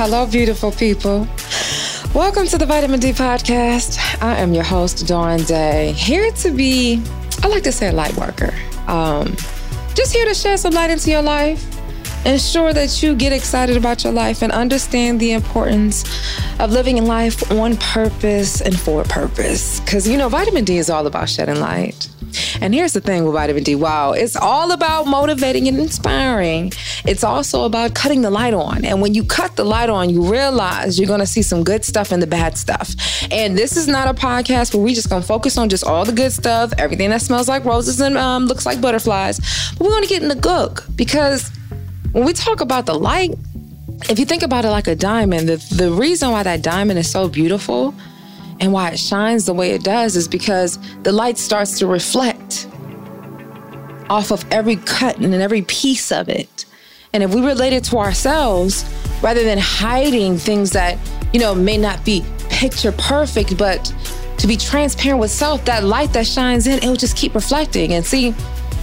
Hello, beautiful people. Welcome to the Vitamin D podcast. I am your host, Dawn Day, here to be, I like to say, a light worker. Um, just here to shed some light into your life, ensure that you get excited about your life and understand the importance of living in life on purpose and for purpose. Because, you know, vitamin D is all about shedding light. And here's the thing with vitamin D wow, it's all about motivating and inspiring. It's also about cutting the light on. And when you cut the light on, you realize you're going to see some good stuff and the bad stuff. And this is not a podcast where we just going to focus on just all the good stuff, everything that smells like roses and um, looks like butterflies. But we're going to get in the gook because when we talk about the light, if you think about it like a diamond, the, the reason why that diamond is so beautiful and why it shines the way it does is because the light starts to reflect off of every cut and every piece of it. And if we relate it to ourselves, rather than hiding things that, you know, may not be picture perfect, but to be transparent with self, that light that shines in, it will just keep reflecting. And see,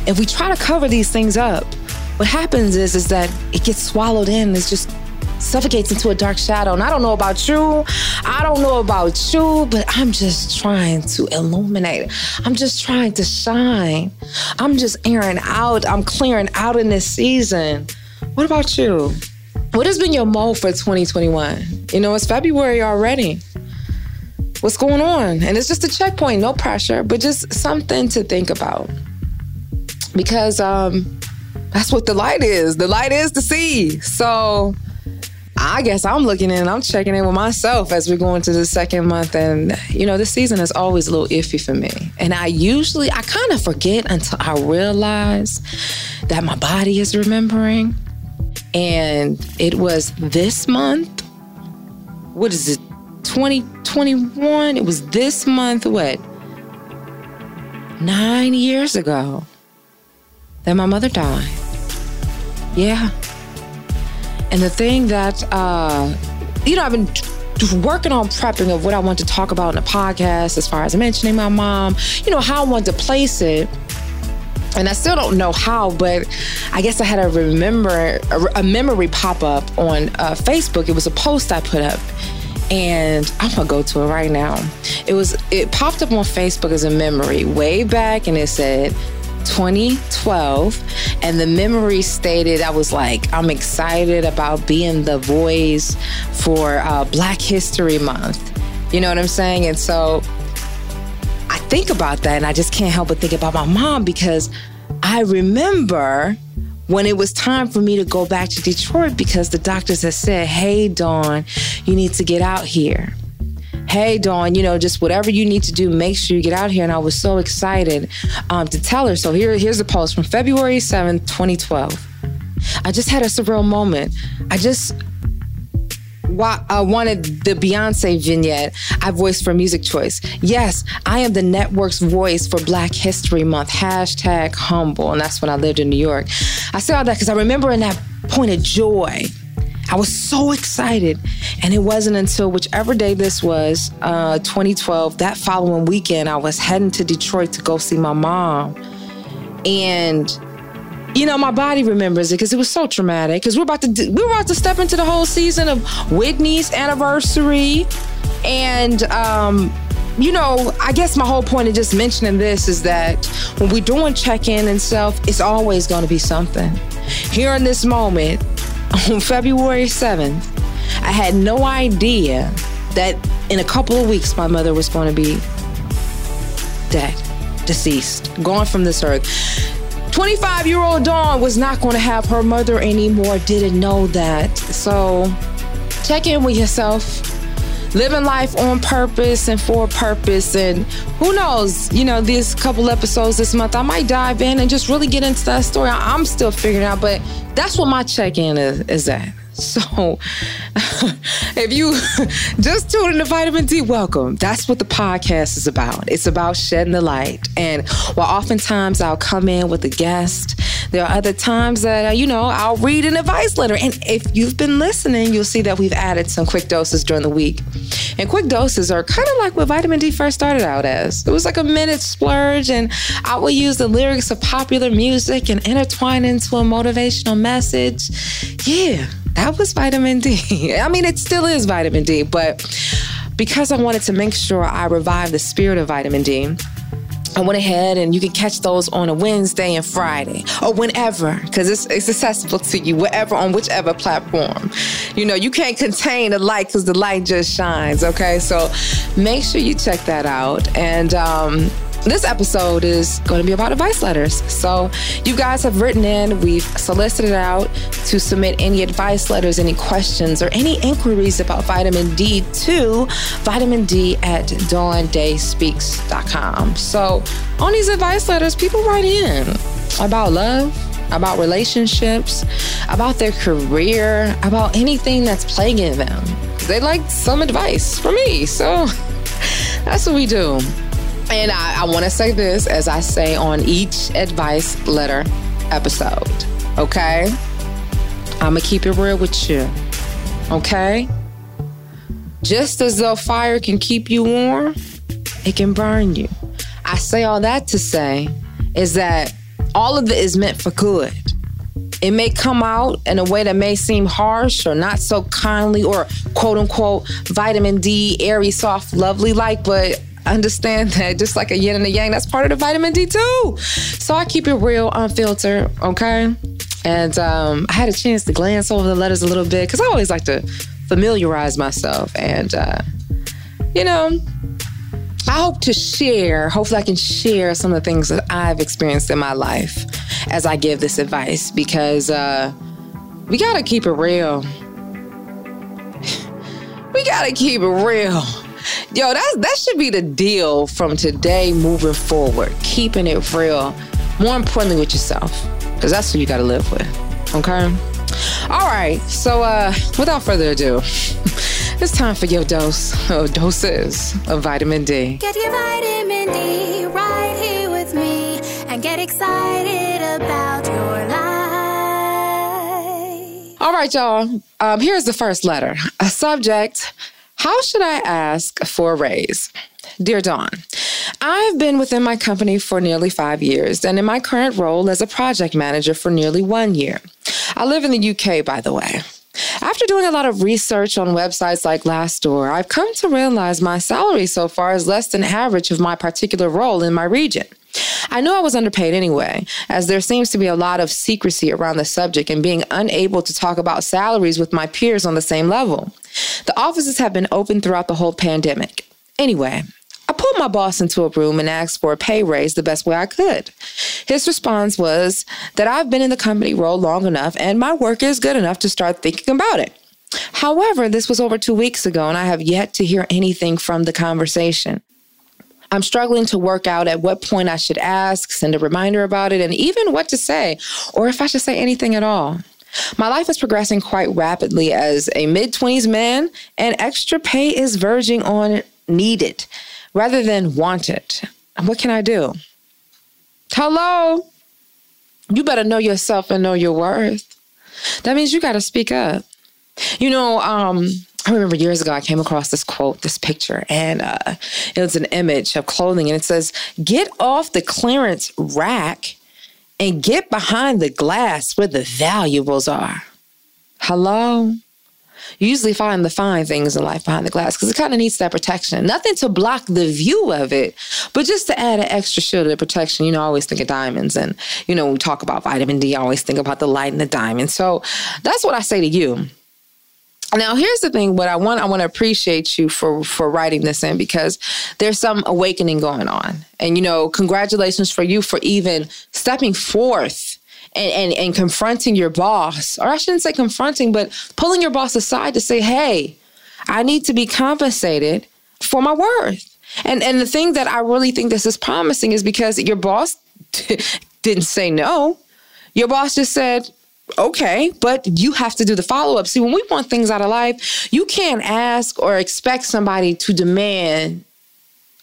if we try to cover these things up, what happens is is that it gets swallowed in. It's just suffocates into a dark shadow. And I don't know about you. I don't know about you, but I'm just trying to illuminate. I'm just trying to shine. I'm just airing out. I'm clearing out in this season. What about you? What has been your mode for 2021? You know, it's February already. What's going on? And it's just a checkpoint, no pressure, but just something to think about. Because um, that's what the light is. The light is to see. So I guess I'm looking in, I'm checking in with myself as we go into the second month. And, you know, this season is always a little iffy for me. And I usually, I kind of forget until I realize that my body is remembering. And it was this month, what is it, 2021? It was this month, what, nine years ago that my mother died. Yeah. And the thing that, uh, you know, I've been working on prepping of what I want to talk about in the podcast as far as mentioning my mom, you know, how I want to place it. And I still don't know how, but I guess I had a remember a, a memory pop up on uh, Facebook. It was a post I put up, and I'm gonna go to it right now. It was it popped up on Facebook as a memory way back, and it said 2012 and the memory stated i was like i'm excited about being the voice for uh, black history month. You know what i'm saying? And so i think about that and i just can't help but think about my mom because i remember when it was time for me to go back to detroit because the doctors had said hey dawn you need to get out here hey, Dawn, you know, just whatever you need to do, make sure you get out here. And I was so excited um, to tell her. So here, here's the post from February 7th, 2012. I just had a surreal moment. I just I wanted the Beyonce vignette I voiced for Music Choice. Yes, I am the network's voice for Black History Month. Hashtag humble. And that's when I lived in New York. I say all that because I remember in that point of joy I was so excited. And it wasn't until whichever day this was, uh, 2012, that following weekend, I was heading to Detroit to go see my mom. And you know, my body remembers it because it was so traumatic. Because we're about to we were about to step into the whole season of Whitney's anniversary, and um, you know, I guess my whole point of just mentioning this is that when we're doing check in and self, it's always going to be something. Here in this moment, on February 7th, I had no idea that in a couple of weeks my mother was going to be dead, deceased, gone from this earth. 25 year old Dawn was not going to have her mother anymore, didn't know that. So check in with yourself. Living life on purpose and for purpose. And who knows, you know, these couple episodes this month, I might dive in and just really get into that story. I'm still figuring out, but that's what my check in is, is at. So, if you just tuned into Vitamin D, welcome. That's what the podcast is about. It's about shedding the light. And while oftentimes I'll come in with a guest, there are other times that, uh, you know, I'll read an advice letter. And if you've been listening, you'll see that we've added some quick doses during the week. And quick doses are kind of like what vitamin D first started out as. It was like a minute splurge, and I would use the lyrics of popular music and intertwine into a motivational message. Yeah that was vitamin D. I mean, it still is vitamin D, but because I wanted to make sure I revive the spirit of vitamin D, I went ahead and you can catch those on a Wednesday and Friday or whenever, because it's, it's accessible to you, wherever, on whichever platform. You know, you can't contain the light because the light just shines, okay? So make sure you check that out. And um, this episode is going to be about advice letters. So, you guys have written in, we've solicited out to submit any advice letters, any questions, or any inquiries about vitamin D to vitamin D at dawndayspeaks.com. So, on these advice letters, people write in about love, about relationships, about their career, about anything that's plaguing them. They like some advice from me. So, that's what we do. And I, I want to say this as I say on each advice letter episode, okay? I'm going to keep it real with you, okay? Just as though fire can keep you warm, it can burn you. I say all that to say is that all of it is meant for good. It may come out in a way that may seem harsh or not so kindly or quote unquote vitamin D, airy, soft, lovely like, but understand that just like a yin and a yang, that's part of the vitamin D too. So I keep it real, unfiltered, okay? And um, I had a chance to glance over the letters a little bit because I always like to familiarize myself. And, uh, you know, I hope to share, hopefully, I can share some of the things that I've experienced in my life as I give this advice because uh, we got to keep it real. we got to keep it real. Yo, that that should be the deal from today moving forward. Keeping it real. More importantly with yourself. Because that's who you gotta live with. Okay? All right. So uh without further ado, it's time for your dose or doses of vitamin D. Get your vitamin D right here with me and get excited about your life. All right, y'all. Um, here's the first letter. A subject how should I ask for a raise? Dear Dawn, I've been within my company for nearly five years and in my current role as a project manager for nearly one year. I live in the UK, by the way. After doing a lot of research on websites like Glassdoor, I've come to realize my salary so far is less than average of my particular role in my region. I knew I was underpaid anyway, as there seems to be a lot of secrecy around the subject and being unable to talk about salaries with my peers on the same level. The offices have been open throughout the whole pandemic. Anyway, I pulled my boss into a room and asked for a pay raise the best way I could. His response was that I've been in the company role long enough and my work is good enough to start thinking about it. However, this was over two weeks ago and I have yet to hear anything from the conversation. I'm struggling to work out at what point I should ask, send a reminder about it, and even what to say, or if I should say anything at all. My life is progressing quite rapidly as a mid 20s man, and extra pay is verging on needed rather than wanted. What can I do? Hello? You better know yourself and know your worth. That means you got to speak up. You know, um, I remember years ago I came across this quote, this picture, and uh, it was an image of clothing, and it says, "Get off the clearance rack and get behind the glass where the valuables are." Hello. You usually find the fine things in life behind the glass because it kind of needs that protection. Nothing to block the view of it, but just to add an extra shield of protection. You know, I always think of diamonds. And, you know, when we talk about vitamin D, I always think about the light and the diamond. So that's what I say to you. Now, here's the thing. What I want, I want to appreciate you for for writing this in because there's some awakening going on, and you know, congratulations for you for even stepping forth and, and and confronting your boss, or I shouldn't say confronting, but pulling your boss aside to say, "Hey, I need to be compensated for my worth." And and the thing that I really think this is promising is because your boss didn't say no. Your boss just said, okay, but you have to do the follow up. See, when we want things out of life, you can't ask or expect somebody to demand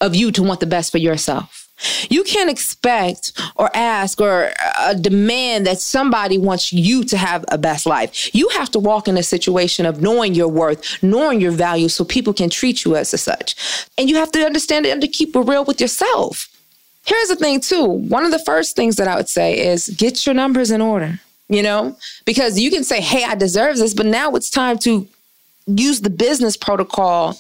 of you to want the best for yourself. You can't expect or ask or uh, demand that somebody wants you to have a best life. You have to walk in a situation of knowing your worth, knowing your value, so people can treat you as such. And you have to understand it and to keep it real with yourself. Here's the thing, too. One of the first things that I would say is get your numbers in order you know, because you can say, hey, I deserve this, but now it's time to use the business protocol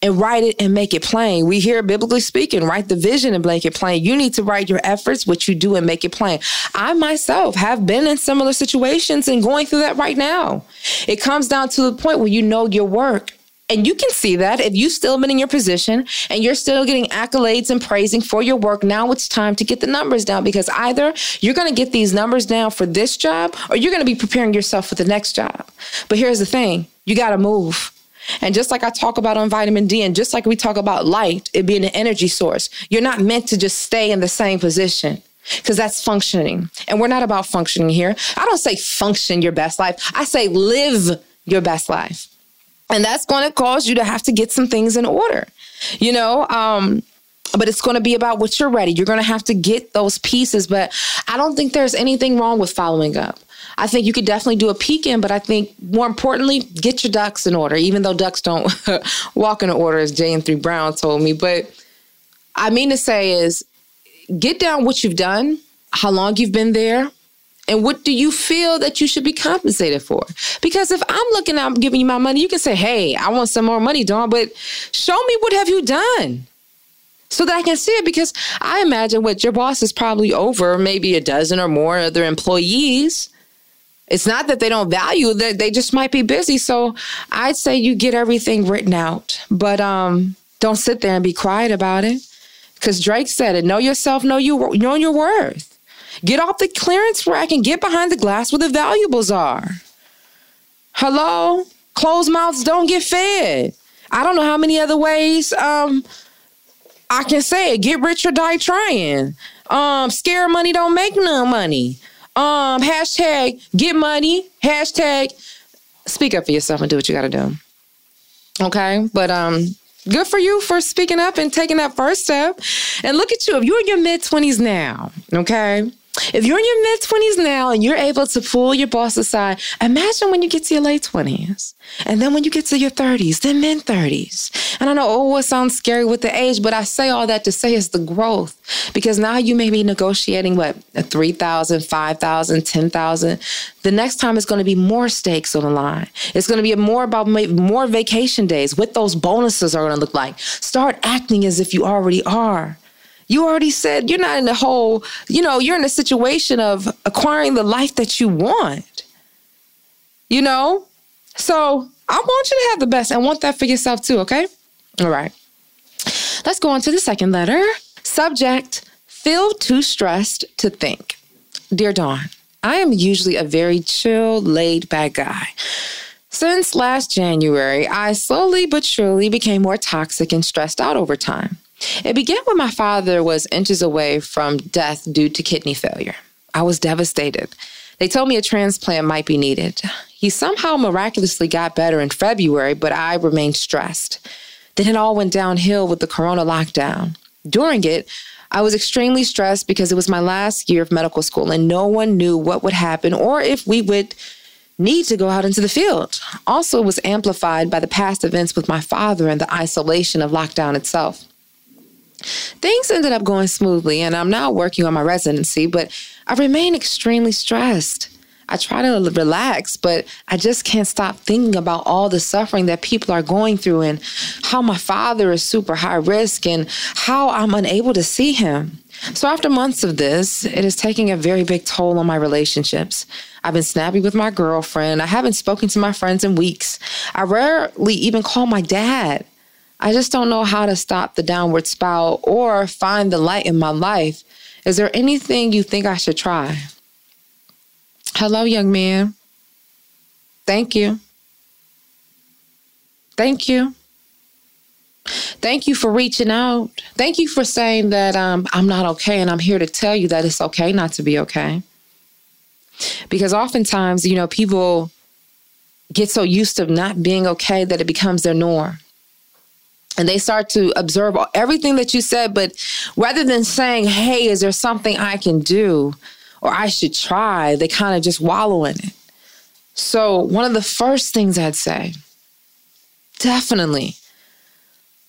and write it and make it plain. We hear biblically speaking, write the vision and make it plain. You need to write your efforts, what you do, and make it plain. I myself have been in similar situations and going through that right now. It comes down to the point where you know your work. And you can see that if you've still been in your position and you're still getting accolades and praising for your work, now it's time to get the numbers down because either you're going to get these numbers down for this job or you're going to be preparing yourself for the next job. But here's the thing you got to move. And just like I talk about on vitamin D, and just like we talk about light, it being an energy source, you're not meant to just stay in the same position because that's functioning. And we're not about functioning here. I don't say function your best life, I say live your best life. And that's going to cause you to have to get some things in order, you know? Um, but it's going to be about what you're ready. You're going to have to get those pieces. But I don't think there's anything wrong with following up. I think you could definitely do a peek in, but I think more importantly, get your ducks in order, even though ducks don't walk in order, as J. Anthony Brown told me. But I mean to say is get down what you've done, how long you've been there, and what do you feel that you should be compensated for? Because if I'm looking I'm giving you my money, you can say, hey, I want some more money, Dawn, but show me what have you done? so that I can see it because I imagine what your boss is probably over maybe a dozen or more other employees it's not that they don't value that they just might be busy. So I'd say you get everything written out, but um, don't sit there and be quiet about it. Because Drake said it: know yourself, know you know your worth. Get off the clearance rack and get behind the glass where the valuables are. Hello, closed mouths don't get fed. I don't know how many other ways um, I can say it. Get rich or die trying. Um, scare money don't make no money. Um, hashtag get money. Hashtag speak up for yourself and do what you got to do. Okay, but um, good for you for speaking up and taking that first step. And look at you, if you're in your mid twenties now, okay, if you're in your mid 20s now and you're able to pull your boss aside, imagine when you get to your late 20s. And then when you get to your 30s, then mid 30s. And I know, oh, it sounds scary with the age, but I say all that to say it's the growth. Because now you may be negotiating what, a 3,000, 5,000, 10,000. The next time it's going to be more stakes on the line. It's going to be more about more vacation days, what those bonuses are going to look like. Start acting as if you already are. You already said you're not in the whole, you know, you're in a situation of acquiring the life that you want. You know? So I want you to have the best and want that for yourself too, okay? All right. Let's go on to the second letter. Subject Feel too stressed to think. Dear Dawn, I am usually a very chill, laid back guy. Since last January, I slowly but surely became more toxic and stressed out over time. It began when my father was inches away from death due to kidney failure. I was devastated. They told me a transplant might be needed. He somehow miraculously got better in February, but I remained stressed. Then it all went downhill with the corona lockdown. During it, I was extremely stressed because it was my last year of medical school and no one knew what would happen or if we would need to go out into the field. Also, it was amplified by the past events with my father and the isolation of lockdown itself. Things ended up going smoothly, and I'm now working on my residency, but I remain extremely stressed. I try to relax, but I just can't stop thinking about all the suffering that people are going through and how my father is super high risk and how I'm unable to see him. So, after months of this, it is taking a very big toll on my relationships. I've been snappy with my girlfriend. I haven't spoken to my friends in weeks. I rarely even call my dad. I just don't know how to stop the downward spiral or find the light in my life. Is there anything you think I should try? Hello, young man. Thank you. Thank you. Thank you for reaching out. Thank you for saying that um, I'm not okay, and I'm here to tell you that it's okay not to be okay. Because oftentimes, you know, people get so used to not being okay that it becomes their norm and they start to observe everything that you said but rather than saying hey is there something i can do or i should try? they kind of just wallow in it. So one of the first things i'd say definitely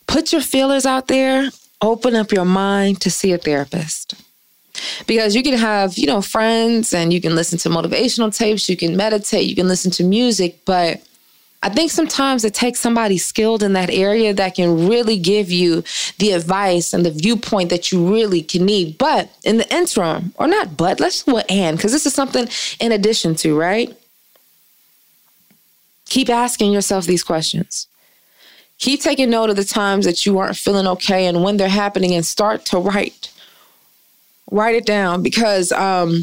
put your feelers out there open up your mind to see a therapist. Because you can have, you know, friends and you can listen to motivational tapes, you can meditate, you can listen to music, but I think sometimes it takes somebody skilled in that area that can really give you the advice and the viewpoint that you really can need. But in the interim, or not but, let's do what and, because this is something in addition to, right? Keep asking yourself these questions. Keep taking note of the times that you aren't feeling okay and when they're happening and start to write. Write it down because um,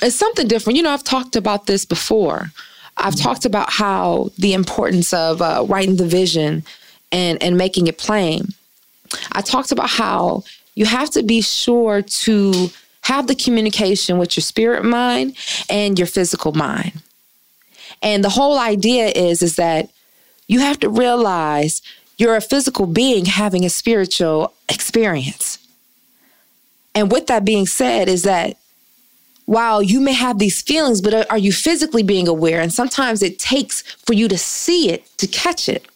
it's something different. You know, I've talked about this before I've talked about how the importance of uh, writing the vision and, and making it plain. I talked about how you have to be sure to have the communication with your spirit mind and your physical mind. And the whole idea is is that you have to realize you're a physical being having a spiritual experience. And with that being said is that while you may have these feelings, but are you physically being aware? And sometimes it takes for you to see it to catch it.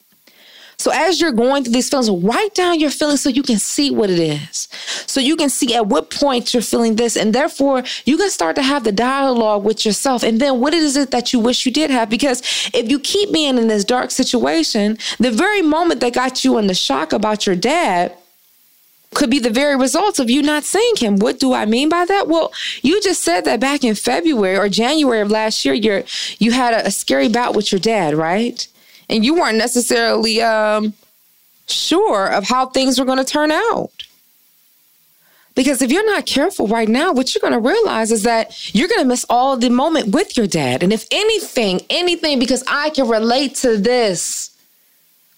So as you're going through these feelings, write down your feelings so you can see what it is. So you can see at what point you're feeling this. And therefore, you can start to have the dialogue with yourself. And then what is it that you wish you did have? Because if you keep being in this dark situation, the very moment that got you in the shock about your dad, could be the very results of you not seeing him. What do I mean by that? Well, you just said that back in February or January of last year, you you had a, a, scary bout with your dad, right? And you weren't necessarily um, sure of how things were going to turn out. Because if you're not careful right now, what you're going to realize is that you're going to miss all the moment with your dad. And if anything, anything, because I can relate to this,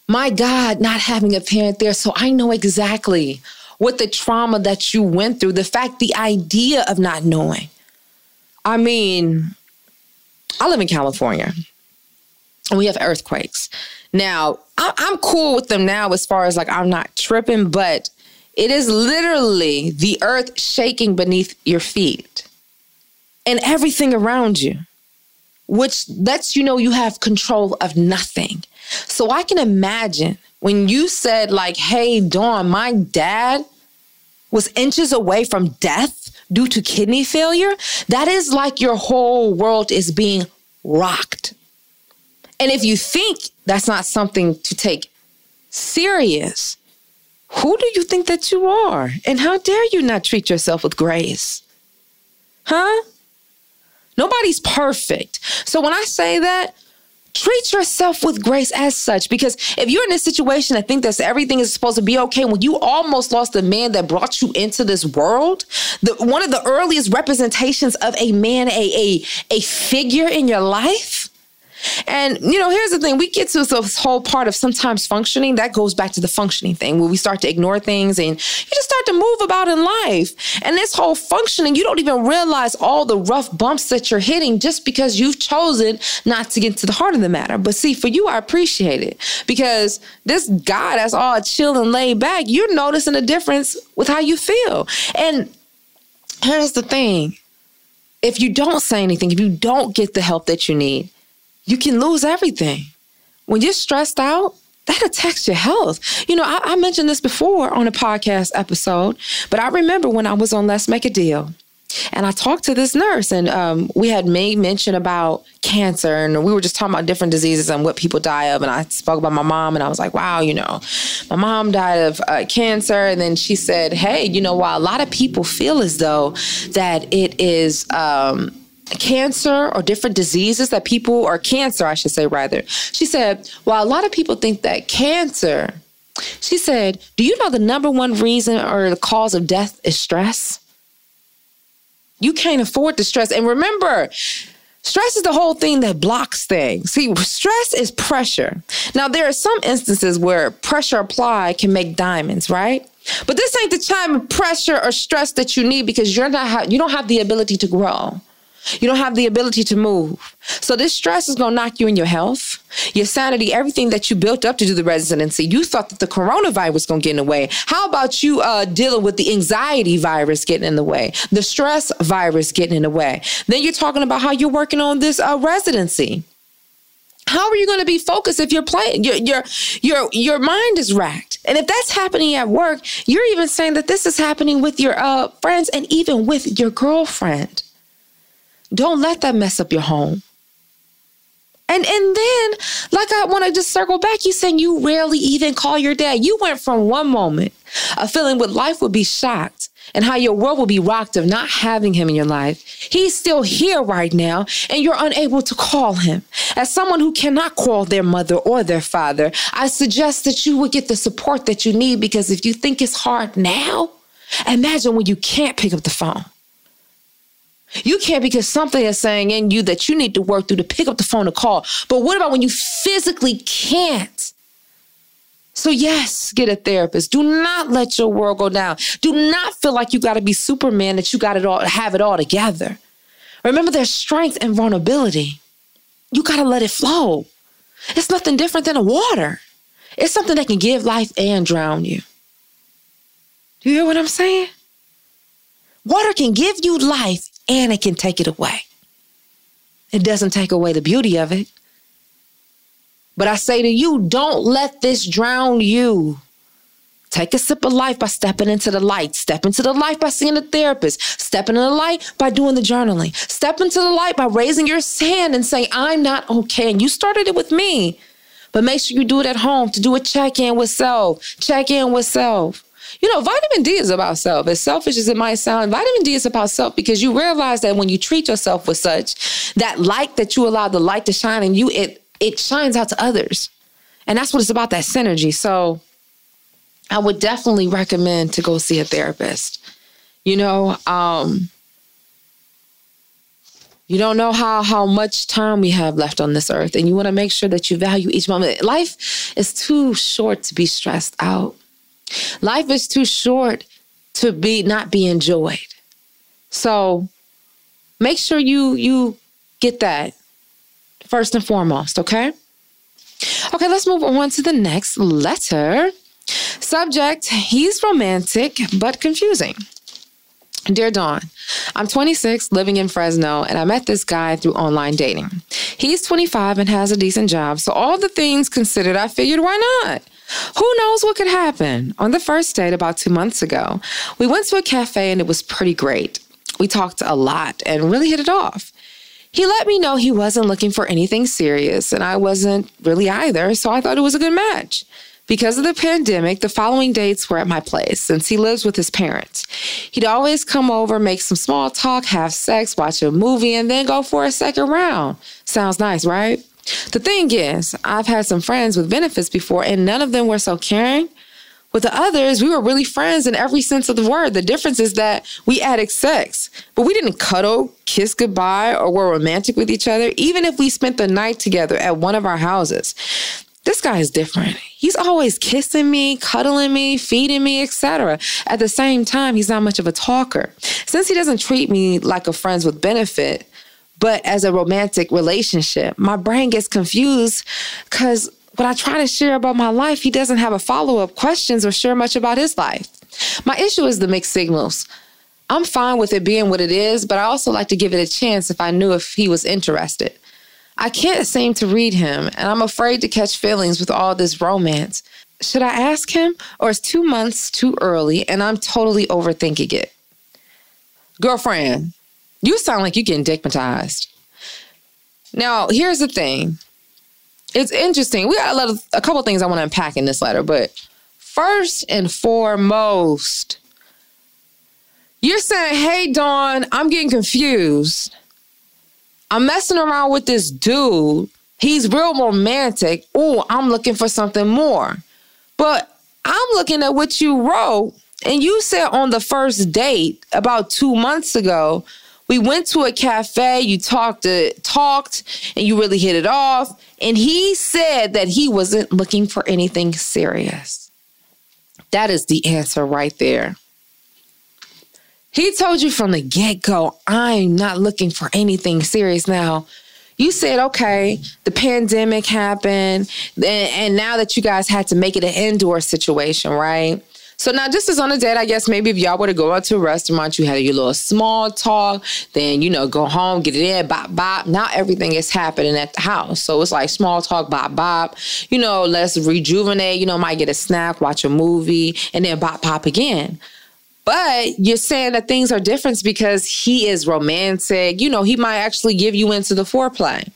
my God, not having a parent there. So I know exactly with the trauma that you went through, the fact, the idea of not knowing. I mean, I live in California and we have earthquakes. Now, I'm cool with them now as far as like I'm not tripping, but it is literally the earth shaking beneath your feet and everything around you, which lets you know you have control of nothing. So I can imagine when you said, like, hey, Dawn, my dad was inches away from death due to kidney failure, that is like your whole world is being rocked. And if you think that's not something to take serious, who do you think that you are? And how dare you not treat yourself with grace? Huh? Nobody's perfect. So when I say that, treat yourself with grace as such. Because if you're in a situation I think that everything is supposed to be okay, when you almost lost the man that brought you into this world, the one of the earliest representations of a man, a a, a figure in your life, and, you know, here's the thing we get to this whole part of sometimes functioning. That goes back to the functioning thing where we start to ignore things and you just start to move about in life. And this whole functioning, you don't even realize all the rough bumps that you're hitting just because you've chosen not to get to the heart of the matter. But see, for you, I appreciate it because this guy that's all chill and laid back, you're noticing a difference with how you feel. And here's the thing if you don't say anything, if you don't get the help that you need, you can lose everything. When you're stressed out, that attacks your health. You know, I, I, mentioned this before on a podcast episode, but I remember when I was on Let's Make a Deal. And I talked to this nurse, and um, we had made mention about cancer, and we were just talking about different diseases and what people die of. And I spoke about my mom, and I was like, wow, you know, my mom died of uh, cancer. And then she said, hey, you know, while a lot of people feel as though that it is, um, cancer or different diseases that people, or cancer, I should say, rather. She said, while a lot of people think that cancer, she said, Do you know the number one reason or the cause of death is stress? You can't afford the stress. And remember, stress is the whole thing that blocks things. See, stress is pressure. Now, there are some instances where pressure applied can make diamonds, right? But this ain't the time of pressure or stress that you need because you're not you don't have the ability to grow. You don't have the ability to move. So this stress is going to knock you in your health, your sanity, everything that you built up to do the residency. You thought that the coronavirus was going to get in the way. How about you uh, dealing with the anxiety virus getting in the way, the stress virus getting in the way? Then you're talking about how you're working on this uh, residency. How are you going to be focused if you're playing? Your your your your mind is racked, and if that's happening at work, you're even saying that this is happening with your uh, friends and even with your girlfriend. Don't let that mess up your home. And and then, like I want to just circle back, you saying you rarely even call your dad. You went from one moment of feeling what life would be shocked and how your world will be rocked of not having him in your life. He's still here right now, and you're unable to call him. As someone who cannot call their mother or their father, I suggest that you would get the support that you need because if you think it's hard now, imagine when you can't pick up the phone. You can't because something is saying in you that you need to work through to pick up the phone to call. But what about when you physically can't? So, yes, get a therapist. Do not let your world go down. Do not feel like you got to be Superman, that you got it all, have it all together. Remember, there's strength and vulnerability. You got to let it flow. It's nothing different than a water. It's something that can give life and drown you. Do you hear what I'm saying? Water can give you life and it can take it away. It doesn't take away the beauty of it. But I say to you, don't let this drown you. Take a sip of life by stepping into the light. Step into the light by seeing a therapist. Step into the light by doing the journaling. Step into the light by raising your hand and saying, I'm not okay. And you started it with me. But make sure you do it at home to do a check in with self. Check in with self. You know, vitamin D is about self. As selfish as it might sound, vitamin D is about self because you realize that when you treat yourself with such, that light that you allow the light to shine in you, it it shines out to others. And that's what it's about, that synergy. So I would definitely recommend to go see a therapist. You know, um, you don't know how how much time we have left on this earth, and you want to make sure that you value each moment. Life is too short to be stressed out. Life is too short to be not be enjoyed. So make sure you you get that first and foremost, okay? Okay, let's move on to the next letter. Subject, he's romantic but confusing. Dear Dawn, I'm 26, living in Fresno, and I met this guy through online dating. He's 25 and has a decent job, so all the things considered, I figured why not? Who knows what could happen? On the first date about two months ago, we went to a cafe and it was pretty great. We talked a lot and really hit it off. He let me know he wasn't looking for anything serious, and I wasn't really either, so I thought it was a good match. Because of the pandemic, the following dates were at my place since he lives with his parents. He'd always come over, make some small talk, have sex, watch a movie, and then go for a second round. Sounds nice, right? The thing is, I've had some friends with benefits before, and none of them were so caring with the others, we were really friends in every sense of the word. The difference is that we added sex, but we didn't cuddle, kiss goodbye, or were romantic with each other, even if we spent the night together at one of our houses. This guy is different. He's always kissing me, cuddling me, feeding me, etc. At the same time, he's not much of a talker. Since he doesn't treat me like a friends with benefit, but as a romantic relationship, my brain gets confused because when I try to share about my life, he doesn't have a follow up questions or share much about his life. My issue is the mixed signals. I'm fine with it being what it is, but I also like to give it a chance if I knew if he was interested. I can't seem to read him, and I'm afraid to catch feelings with all this romance. Should I ask him, or is two months too early and I'm totally overthinking it? Girlfriend, you sound like you're getting digmatized. Now, here's the thing it's interesting. We got a, lot of, a couple things I want to unpack in this letter, but first and foremost, you're saying, hey, Dawn, I'm getting confused. I'm messing around with this dude. He's real romantic. Oh, I'm looking for something more. But I'm looking at what you wrote, and you said on the first date about two months ago, we went to a cafe, you talked uh, talked and you really hit it off. And he said that he wasn't looking for anything serious. That is the answer right there. He told you from the get go, I'm not looking for anything serious now. You said, okay, the pandemic happened, and now that you guys had to make it an indoor situation, right? So now just as on a date, I guess maybe if y'all were to go out to a restaurant, you had your little small talk, then you know, go home, get it in, bop bop. Now everything is happening at the house. So it's like small talk, bop bop. You know, let's rejuvenate, you know, might get a snack, watch a movie, and then bop pop again. But you're saying that things are different because he is romantic. You know, he might actually give you into the foreplay.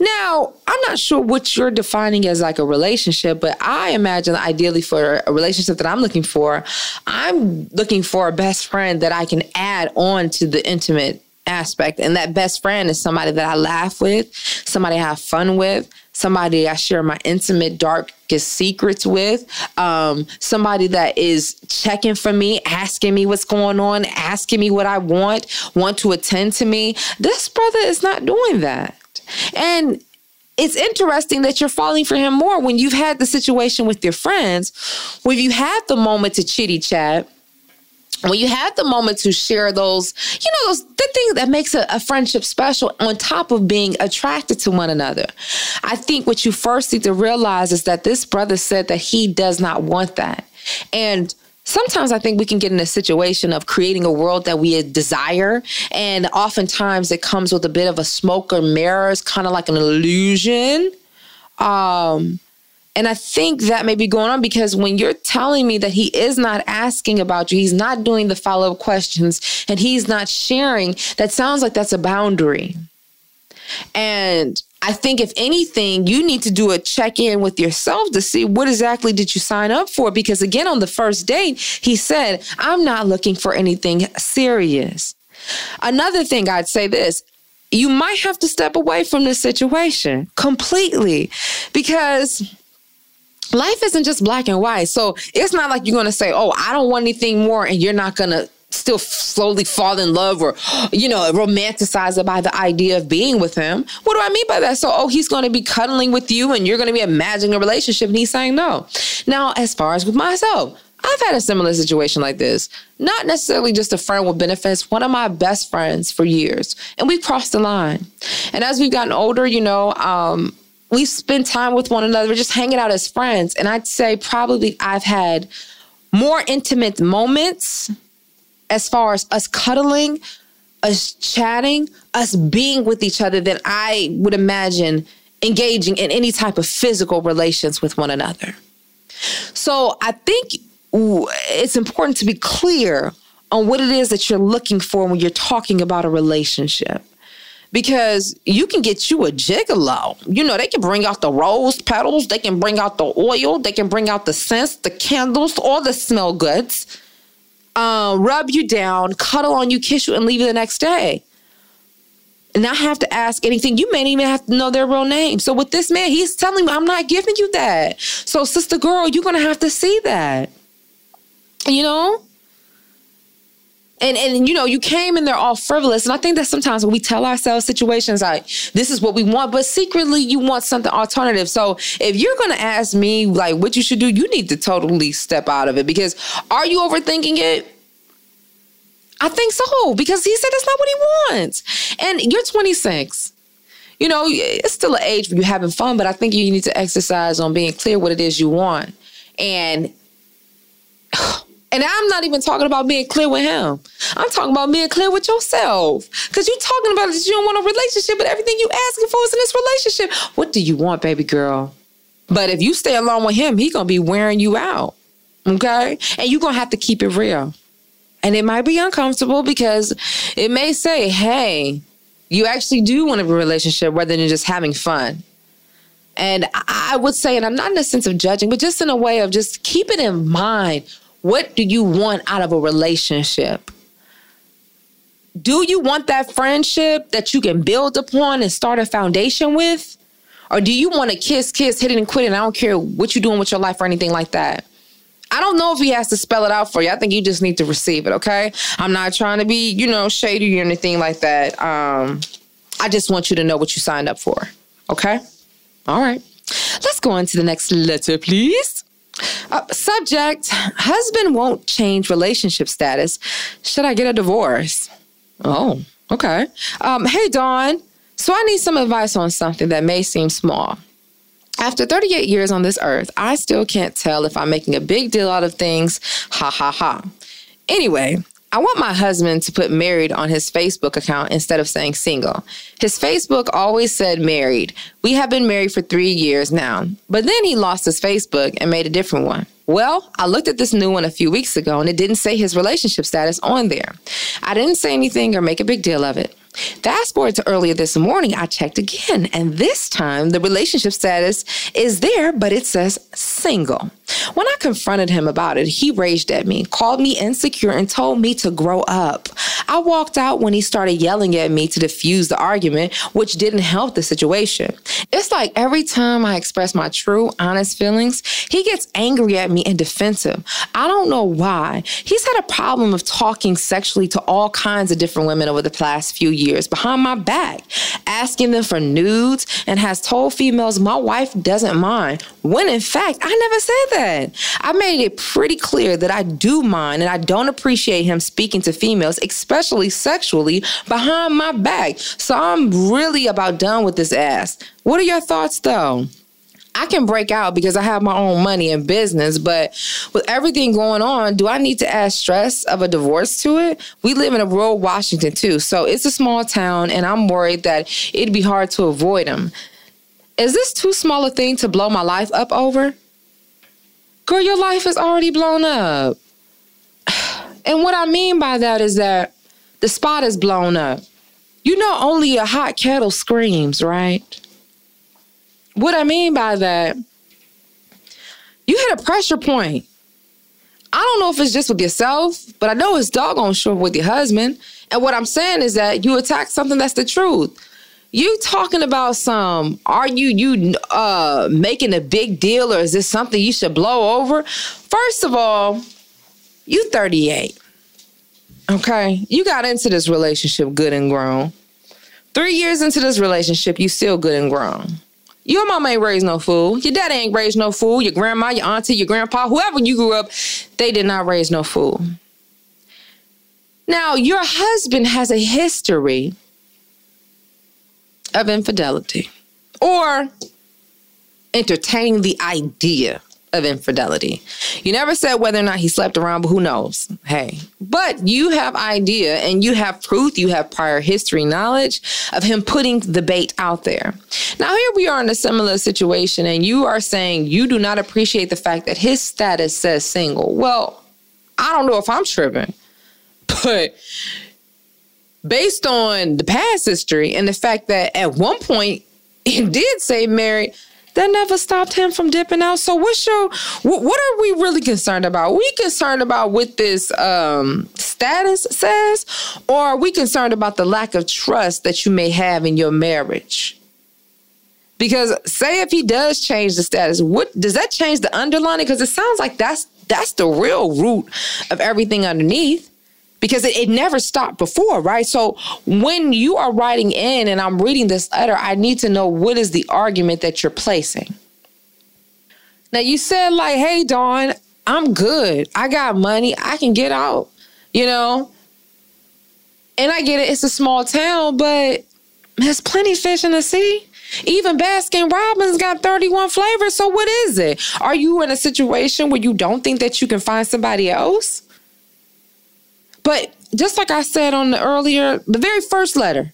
Now, I'm not sure what you're defining as like a relationship, but I imagine ideally for a relationship that I'm looking for, I'm looking for a best friend that I can add on to the intimate aspect. And that best friend is somebody that I laugh with, somebody I have fun with, somebody I share my intimate, darkest secrets with, um, somebody that is checking for me, asking me what's going on, asking me what I want, want to attend to me. This brother is not doing that. And it's interesting that you're falling for him more when you've had the situation with your friends, when you had the moment to chitty chat when you have the moment to share those, you know, those the things that makes a, a, friendship special on top of being attracted to one another. I think what you first need to realize is that this brother said that he does not want that. And sometimes I think we can get in a situation of creating a world that we desire. And oftentimes it comes with a bit of a smoke or mirrors, kind of like an illusion. Um, and I think that may be going on because when you're telling me that he is not asking about you, he's not doing the follow up questions, and he's not sharing, that sounds like that's a boundary. And I think if anything, you need to do a check in with yourself to see what exactly did you sign up for. Because again, on the first date, he said, I'm not looking for anything serious. Another thing I'd say this you might have to step away from this situation completely because life isn't just black and white. So it's not like you're going to say, oh, I don't want anything more, and you're not going to still slowly fall in love or, you know, romanticize it by the idea of being with him. What do I mean by that? So, oh, he's going to be cuddling with you and you're going to be imagining a relationship and he's saying no. Now, as far as with myself, I've had a similar situation like this. Not necessarily just a friend with benefits, one of my best friends for years. And we crossed the line. And as we've gotten older, you know, um, we spend time with one another, just hanging out as friends. And I'd say probably I've had more intimate moments as far as us cuddling, us chatting, us being with each other than I would imagine engaging in any type of physical relations with one another. So I think it's important to be clear on what it is that you're looking for when you're talking about a relationship because you can get you a gigolo. You know, they can bring out the rose petals, they can bring out the oil, they can bring out the scents, the candles, all the smell goods, um, rub you down, cuddle on you, kiss you, and leave you the next day. And not have to ask anything. You may even have to know their real name. So with this man, he's telling me, I'm not giving you that. So, sister girl, you're gonna have to see that. You know? And and you know you came and they're all frivolous. And i think that sometimes when we tell ourselves situations like this is what we want but secretly you want something alternative. So if you're going to ask me like what you should do you need to totally step out of it. Because are you overthinking it? I think so because he said that's not what he wants. And you're 26 you know it's still an age where you're having fun but i think you need to exercise on being clear what it is you want. And oh, and I'm not even talking about being clear with him. I'm talking about being clear with yourself. Because you're talking about that you don't want a relationship, but everything you're asking for is in this relationship. What do you want, baby girl? But if you stay along with him, he gonna be wearing you out. Okay? And you're gonna have to keep it real. And it might be uncomfortable because it may say, hey, you actually do want a relationship rather than just having fun. And I would say, and I'm not in a sense of judging, but just in a way of just keep it in mind what do you want out of a relationship? Do you want that friendship that you can build upon and start a foundation with? Or do you want to kiss, kiss, hit it and quit it? And I don't care what you're doing with your life or anything like that. I don't know if he has to spell it out for you. I think you just need to receive it, okay? I'm not trying to be, you know, shady or anything like that. Um, I just want you to know what you signed up for, okay? All right. Let's go on to the next letter, please. Uh, subject Husband won't change relationship status. Should I get a divorce? Oh, okay. Um, hey, Dawn. So I need some advice on something that may seem small. After 38 years on this earth, I still can't tell if I'm making a big deal out of things. Ha ha ha. Anyway, I want my husband to put married on his Facebook account instead of saying single. His Facebook always said married. We have been married for three years now. But then he lost his Facebook and made a different one. Well, I looked at this new one a few weeks ago and it didn't say his relationship status on there. I didn't say anything or make a big deal of it. Fast forward to earlier this morning, I checked again, and this time the relationship status is there, but it says single. When I confronted him about it, he raged at me, called me insecure, and told me to grow up. I walked out when he started yelling at me to diffuse the argument, which didn't help the situation. It's like every time I express my true, honest feelings, he gets angry at me and defensive. I don't know why. He's had a problem of talking sexually to all kinds of different women over the past few years behind my back, asking them for nudes, and has told females my wife doesn't mind, when in fact, I never said that. I made it pretty clear that I do mind and I don't appreciate him speaking to females, especially sexually, behind my back. So I'm really about done with this ass. What are your thoughts though? I can break out because I have my own money and business, but with everything going on, do I need to add stress of a divorce to it? We live in a rural Washington too, so it's a small town, and I'm worried that it'd be hard to avoid him. Is this too small a thing to blow my life up over? Girl, your life is already blown up. And what I mean by that is that the spot is blown up. You know, only a hot kettle screams, right? What I mean by that, you hit a pressure point. I don't know if it's just with yourself, but I know it's doggone sure with your husband. And what I'm saying is that you attack something that's the truth. You talking about some, are you you uh making a big deal or is this something you should blow over? First of all, you 38. Okay. You got into this relationship good and grown. Three years into this relationship, you still good and grown. Your mama ain't raised no fool. Your daddy ain't raised no fool. Your grandma, your auntie, your grandpa, whoever you grew up, they did not raise no fool. Now, your husband has a history of infidelity or entertaining the idea of infidelity. You never said whether or not he slept around, but who knows? Hey, but you have idea and you have proof, you have prior history knowledge of him putting the bait out there. Now here we are in a similar situation and you are saying you do not appreciate the fact that his status says single. Well, I don't know if I'm tripping, but based on the past history and the fact that at one point it did say married, that never stopped him from dipping out. So what's your what, what are we really concerned about? Are we concerned about what this um, status says, or are we concerned about the lack of trust that you may have in your marriage? Because say if he does change the status, what does that change the underlining? Because it sounds like that's that's the real root of everything underneath because it, it, never stopped before, right? So when you are writing in and I'm reading this letter, I need to know what is the argument that you're placing. Now you said like, "Hey, Dawn, I'm good. I got money. I can get out." You know, and I get it. It's a small town, but there's plenty fish in the sea. Even Baskin Robbins got 31 flavors. So what is it? Are you in a situation where you don't think that you can find somebody else? But just like I said on the earlier, the very first letter,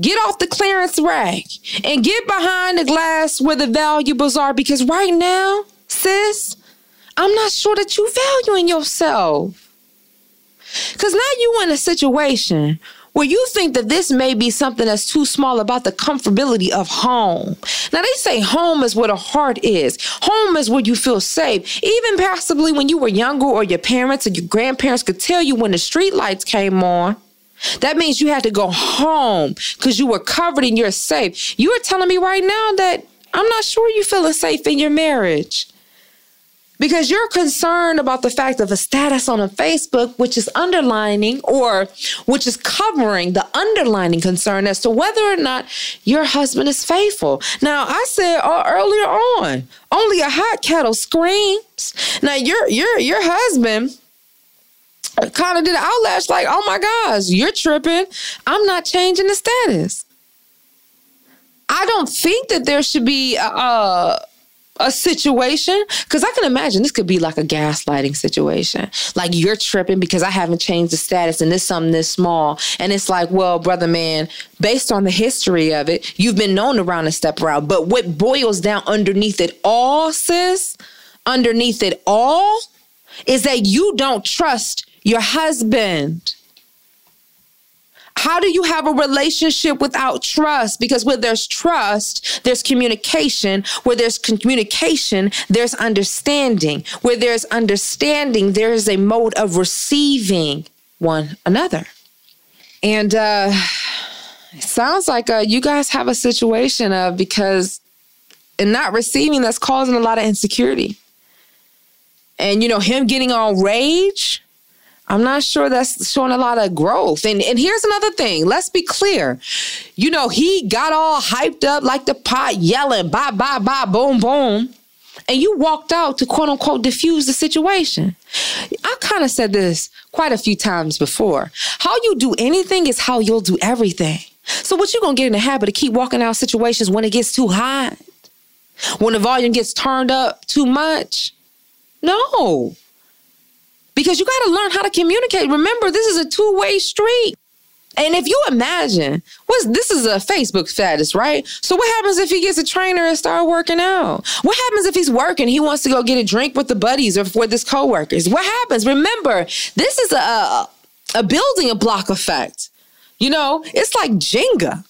get off the clearance rack and get behind the glass where the valuables are because right now, sis, I'm not sure that you valuing yourself. Because now you in a situation where you think that this may be something that's too small about the comfortability of home. Now, they say home is where the heart is, home is where you feel safe. Even possibly when you were younger, or your parents or your grandparents could tell you when the street lights came on. That means you had to go home because you were covered and you're safe. You are telling me right now that I'm not sure you're feeling safe in your marriage because you're concerned about the fact of a status on a Facebook, which is underlining or which is covering the underlining concern as to whether or not your husband is faithful. Now, I said uh, earlier on, only a hot kettle screams. Now, your your your husband kind of did an outlash like, oh my gosh, you're tripping. I'm not changing the status. I don't think that there should be a, a situation because I can imagine this could be like a gaslighting situation. Like you're tripping because I haven't changed the status and this something this small. And it's like, well, brother man, based on the history of it, you've been known to round and step around. But what boils down underneath it all, sis, underneath it all, is that you don't trust your husband. How do you have a relationship without trust? Because where there's trust, there's communication. Where there's communication, there's understanding. Where there's understanding, there is a mode of receiving one another. And uh, it sounds like uh, you guys have a situation of because and not receiving, that's causing a lot of insecurity. And, you know, him getting on rage I'm not sure that's showing a lot of growth. And and here's another thing. Let's be clear. You know, he got all hyped up like the pot, yelling, bye, bye, bye, boom, boom. And you walked out to quote unquote diffuse the situation. I kind of said this quite a few times before. How you do anything is how you'll do everything. So what you gonna get in the habit of keep walking out situations when it gets too hot? When the volume gets turned up too much? No because you got to learn how to communicate. Remember, this is a two way street. And if you imagine, what's this is a Facebook status, right? So what happens if he gets a trainer and start working out? What happens if he's working? He wants to go get a drink with the buddies or with his coworkers. What happens? Remember, this is a a building a block effect. You know, it's like Jenga.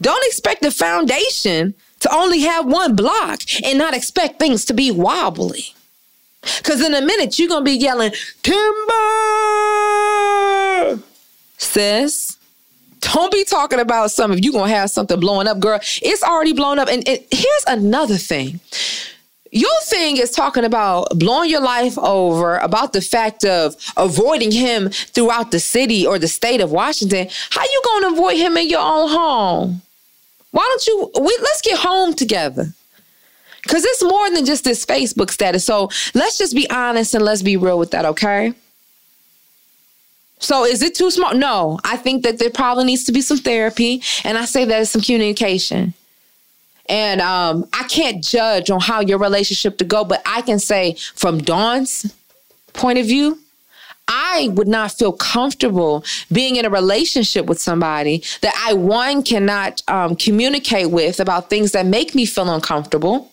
Don't expect the foundation to only have one block and not expect things to be wobbly. Because in a minute, you're to be yelling, Timber! Sis, don't be talking about something if you're to have something blowing up, girl. It's already blown up. And, and here's another thing. Your thing is talking about blowing your life over, about the fact of avoiding him throughout the city or the state of Washington. How you to avoid him in your own home? Why don't you, we, let's get home together. Because it's more than just this Facebook status. So let's just be honest and let's be real with that, okay? So is it too small? No, I think that there probably needs to be some therapy. And I say that it's some communication. And um, I can't judge on how your relationship to go, but I can say from Dawn's point of view, I would not feel comfortable being in a relationship with somebody that I, one, cannot um, communicate with about things that make me feel uncomfortable.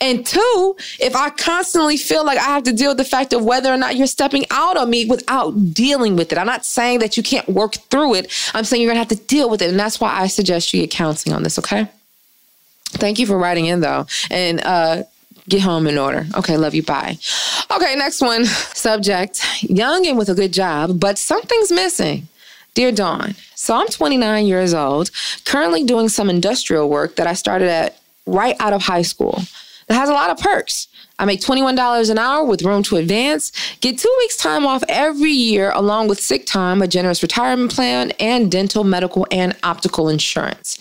And two, if I constantly feel like I have to deal with the fact of whether or not you're stepping out on me without dealing with it, I'm not saying that you can't work through it. I'm saying you're gonna have to deal with it. And that's why I suggest you get counseling on this, okay? Thank you for writing in though. And uh, get home in order. Okay, love you. Bye. Okay, next one. Subject Young and with a good job, but something's missing. Dear Dawn, so I'm 29 years old, currently doing some industrial work that I started at right out of high school. It has a lot of perks. I make $21 an hour with room to advance, get two weeks' time off every year, along with sick time, a generous retirement plan, and dental, medical, and optical insurance.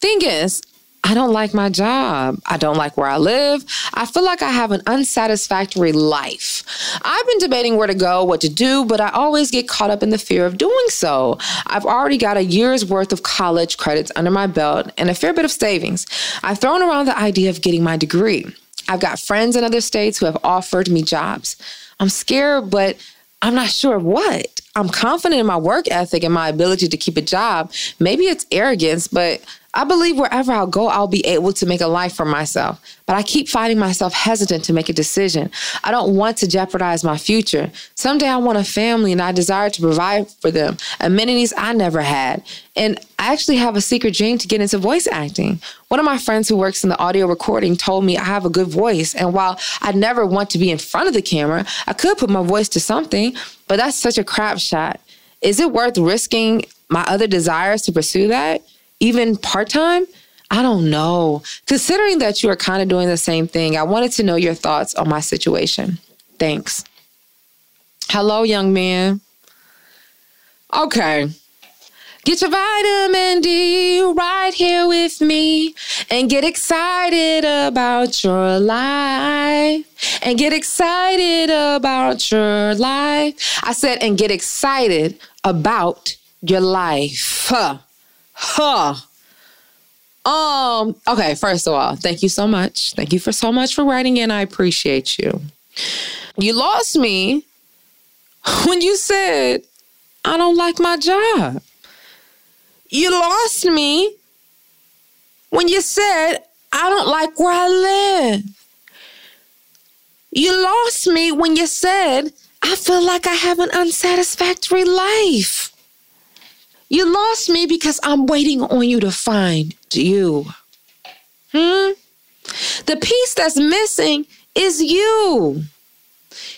Thing is, I don't like my job. I don't like where I live. I feel like I have an unsatisfactory life. I've been debating where to go, what to do, but I always get caught up in the fear of doing so. I've already got a year's worth of college credits under my belt and a fair bit of savings. I've thrown around the idea of getting my degree. I've got friends in other states who have offered me jobs. I'm scared, but I'm not sure what. I'm confident in my work ethic and my ability to keep a job. Maybe it's arrogance, but I believe wherever I'll go, I'll be able to make a life for myself. But I keep finding myself hesitant to make a decision. I don't want to jeopardize my future. Someday I want a family and I desire to provide for them amenities I never had. And I actually have a secret dream to get into voice acting. One of my friends who works in the audio recording told me I have a good voice. And while I never want to be in front of the camera, I could put my voice to something, but that's such a crap shot. Is it worth risking my other desires to pursue that? Even part time? I don't know. Considering that you are kind of doing the same thing, I wanted to know your thoughts on my situation. Thanks. Hello, young man. Okay. Get your vitamin D right here with me and get excited about your life. And get excited about your life. I said, and get excited about your life. Huh. Huh. Um, okay, first of all, thank you so much. Thank you for so much for writing in. I appreciate you. You lost me when you said, I don't like my job. You lost me when you said, I don't like where I live. You lost me when you said, I feel like I have an unsatisfactory life. You lost me because I'm waiting on you to find you. Hmm? The piece that's missing is you.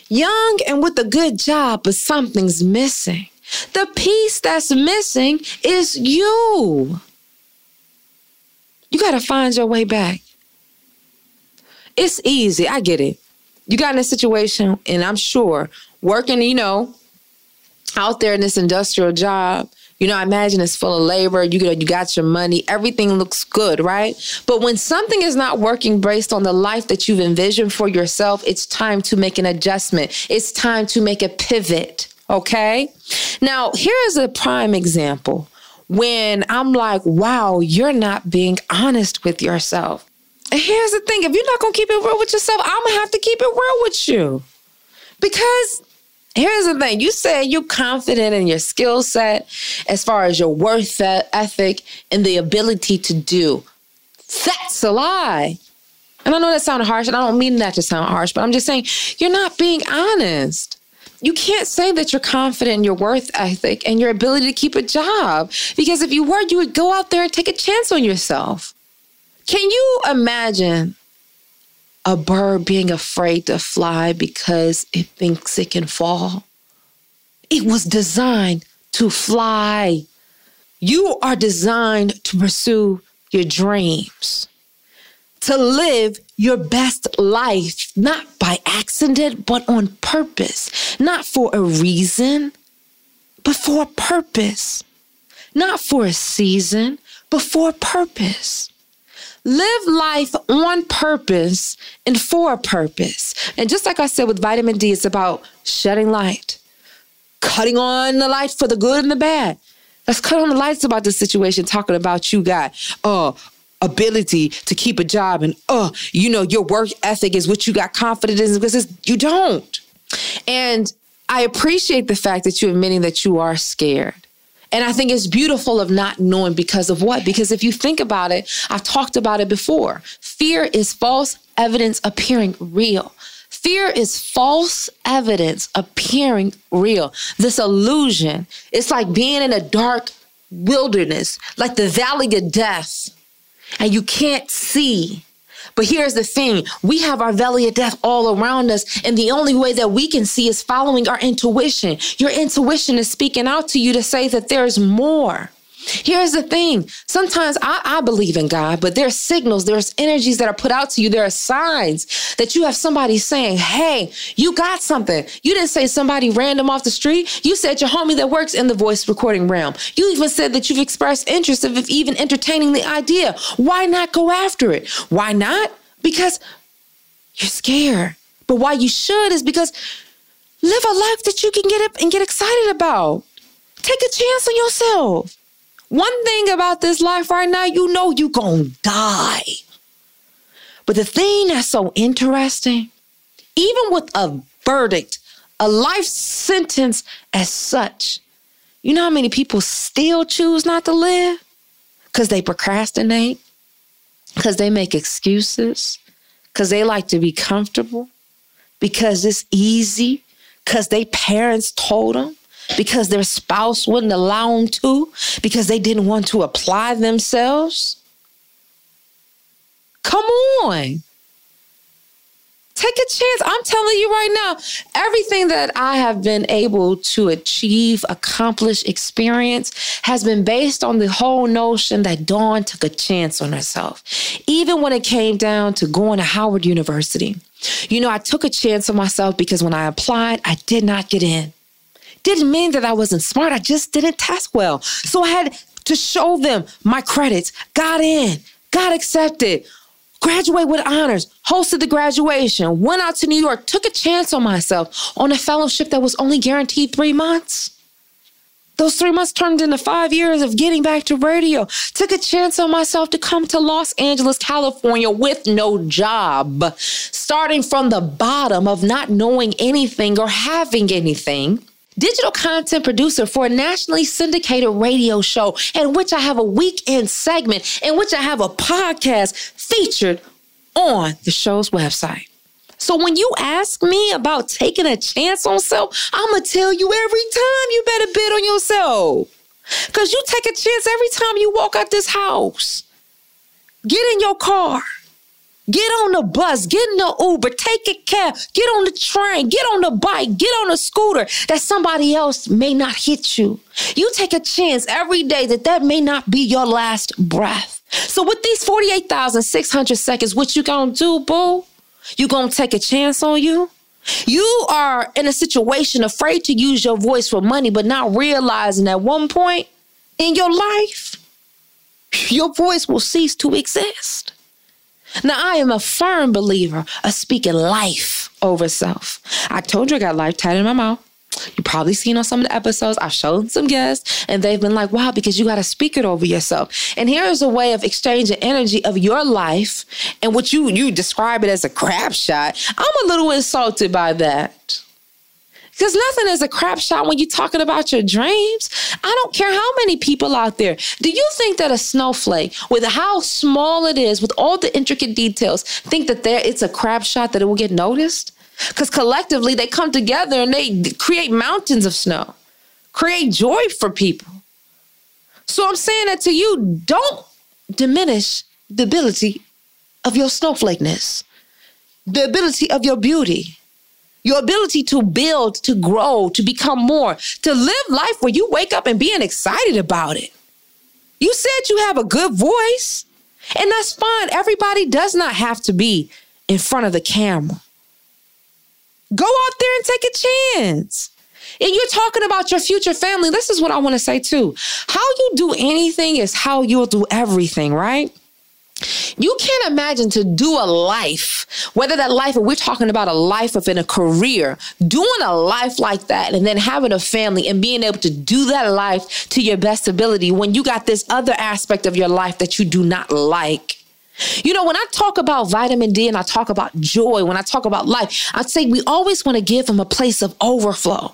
Young and with a good job, but something's missing. The piece that's missing is you. You got to find your way back. It's easy. I get it. You got in a situation, and I'm sure working, you know, out there in this industrial job, you know, I imagine it's full of labor. You you got your money. Everything looks good, right? But when something is not working based on the life that you've envisioned for yourself, it's time to make an adjustment. It's time to make a pivot. Okay. Now, here is a prime example when I'm like, wow, you're not being honest with yourself. Here's the thing if you're not going to keep it real with yourself, I'm going to have to keep it real with you. Because here's the thing you say you're confident in your skill set as far as your worth uh, ethic and the ability to do. That's a lie. And I know that sounded harsh, and I don't mean that to sound harsh, but I'm just saying you're not being honest you can't say that you're confident in your worth ethic and your ability to keep a job because if you were, you would go out there and take a chance on yourself. Can you imagine a bird being afraid to fly because it thinks it can fall? It was designed to fly. You are designed to pursue your dreams to live your best life, not by accident, but on purpose, not for a reason, but for a purpose, not for a season, but for a purpose. Live life on purpose and for a purpose. And just like I said with vitamin D, it's about shedding light, cutting on the light for the good and the bad. Let's cut on the lights about this situation, talking about you got, oh, ability to keep a job and oh you know your work ethic is what you got confidence in because you don't and i appreciate the fact that you're admitting that you are scared and i think it's beautiful of not knowing because of what because if you think about it i've talked about it before fear is false evidence appearing real Fear is false evidence appearing real. This illusion. It's like being in a dark wilderness, like the valley of death and you can't see. But here's the thing we have our valley of death all around us. And the only way that we can see is following our intuition. Your intuition is speaking out to you to say that there's more. Here's the thing. Sometimes I, I, believe in God, but there's signals, there's energies that are put out to you. There are signs that you have somebody saying, Hey, you got something. You didn't say somebody random off the street. You said your homie that works in the voice recording realm. You even said that you've expressed interest of even entertaining the idea. Why not go after it? Why not? Because you're scared. But why you should is because live a life that you can get up and get excited about. Take a chance on yourself. One thing about this life right now, you know you gonna die. But the thing that's so interesting, even with a verdict, a life sentence as such, you know how many people still choose not to live? Because they procrastinate, because they make excuses, because they like to be comfortable, because it's easy, because they parents told them, because their spouse wouldn't allow them to, because they didn't want to apply themselves. Come on. Take a chance. I'm telling you right now, everything that I have been able to achieve, accomplish, experience has been based on the whole notion that Dawn took a chance on herself. Even when it came down to going to Howard University. You know, I took a chance on myself because when I applied, I did not get in. Didn't mean that I wasn't smart. I just didn't test well. So I had to show them my credits, got in, got accepted, graduate with honors, hosted the graduation, went out to New York, took a chance on myself on a fellowship that was only guaranteed three months. Those three months turned into five years of getting back to radio. Took a chance on myself to come to Los Angeles, California with no job. Starting from the bottom of not knowing anything or having anything digital content producer for a nationally syndicated radio show in which I have a weekend segment in which I have a podcast featured on the show's website. So when you ask me about taking a chance on self, I'm gonna tell you every time you better bet on yourself. Cause you take a chance every time you walk out this house. Get in your car. Get on the bus, get in the Uber, take a cab, get on the train, get on the bike, get on a scooter that somebody else may not hit you. You take a chance every day that that may not be your last breath. So with these 48,600 seconds, what you gonna do, boo? You gonna take a chance on you? You are in a situation afraid to use your voice for money, but not realizing at one point in your life, your voice will cease to exist. Now, I am a firm believer of speaking life over self. I told you I got life tied in my mouth. You probably seen on some of the episodes. I've shown some guests, and they've been like, "Wow," because you got to speak it over yourself. And here is a way of exchanging energy of your life, and what you you describe it as a crap shot. I'm a little insulted by that. Because nothing is a crap shot when you're talking about your dreams. I don't care how many people out there. Do you think that a snowflake, with how small it is, with all the intricate details, think that there it's a crap shot that it will get noticed? Because collectively they come together and they create mountains of snow, create joy for people. So I'm saying that to you, don't diminish the ability of your snowflakeness, the ability of your beauty, your ability to build, to grow, to become more, to live life where you wake up and being excited about it. You said you have a good voice, and that's fine. Everybody does not have to be in front of the camera. Go out there and take a chance. And you're talking about your future family. This is what I want to say too. How you do anything is how you'll do everything, right? You can't imagine to do a life, whether that life, we're talking about a life within a career, doing a life like that and then having a family and being able to do that life to your best ability when you got this other aspect of your life that you do not like. You know, when I talk about vitamin D and I talk about joy, when I talk about life, I'd say we always want to give them a place of overflow.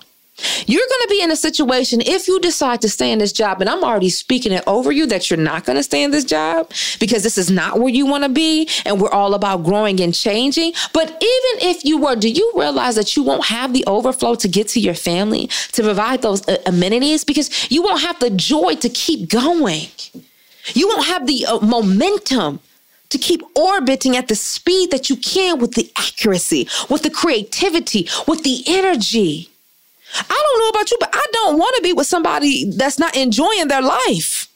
You're going to be in a situation if you decide to stay in this job, and I'm already speaking it over you that you're not going to stay in this job because this is not where you want to be, and we're all about growing and changing. But even if you were, do you realize that you won't have the overflow to get to your family, to provide those uh, amenities because you won't have the joy to keep going? You won't have the uh, momentum to keep orbiting at the speed that you can with the accuracy, with the creativity, with the energy. I don't know about you, but I don't want to be with somebody that's not enjoying their life.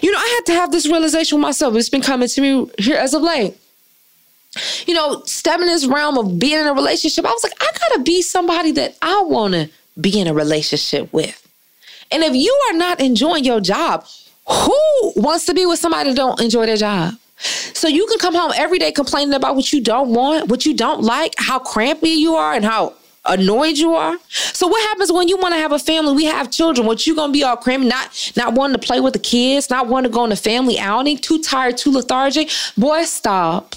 You know, I had to have this realization with myself. It's been coming to me here as of late. You know, stepping in this realm of being in a relationship, I was like, I gotta be somebody that I wanna be in a relationship with. And if you are not enjoying your job, who wants to be with somebody that don't enjoy their job? So you can come home every day complaining about what you don't want, what you don't like, how crampy you are, and how annoyed you are. So what happens when you want to have a family? We have children. What you gonna be all crampy, not not wanting to play with the kids, not wanting to go on a family outing, too tired, too lethargic? Boy, stop.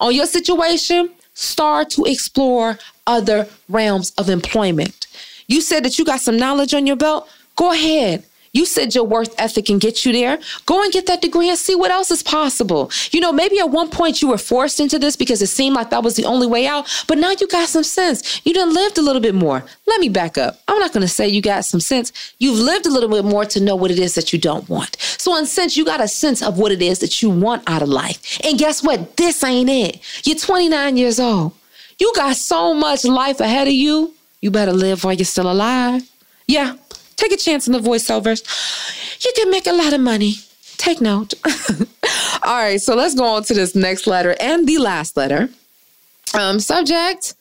On your situation, start to explore other realms of employment. You said that you got some knowledge on your belt. Go ahead. You said your worth ethic can get you there. Go and get that degree and see what else is possible. You know, maybe at one point you were forced into this because it seemed like that was the only way out, but now you got some sense. You done lived a little bit more. Let me back up. I'm not going to say you got some sense. You've lived a little bit more to know what it is that you don't want. So, in sense, you got a sense of what it is that you want out of life. And guess what? This ain't it. You're 29 years old. You got so much life ahead of you. You better live while you're still alive. Yeah, Take a chance in the voiceovers. You can make a lot of money. Take note. All right, so let's go on to this next letter and the last letter. Um, subject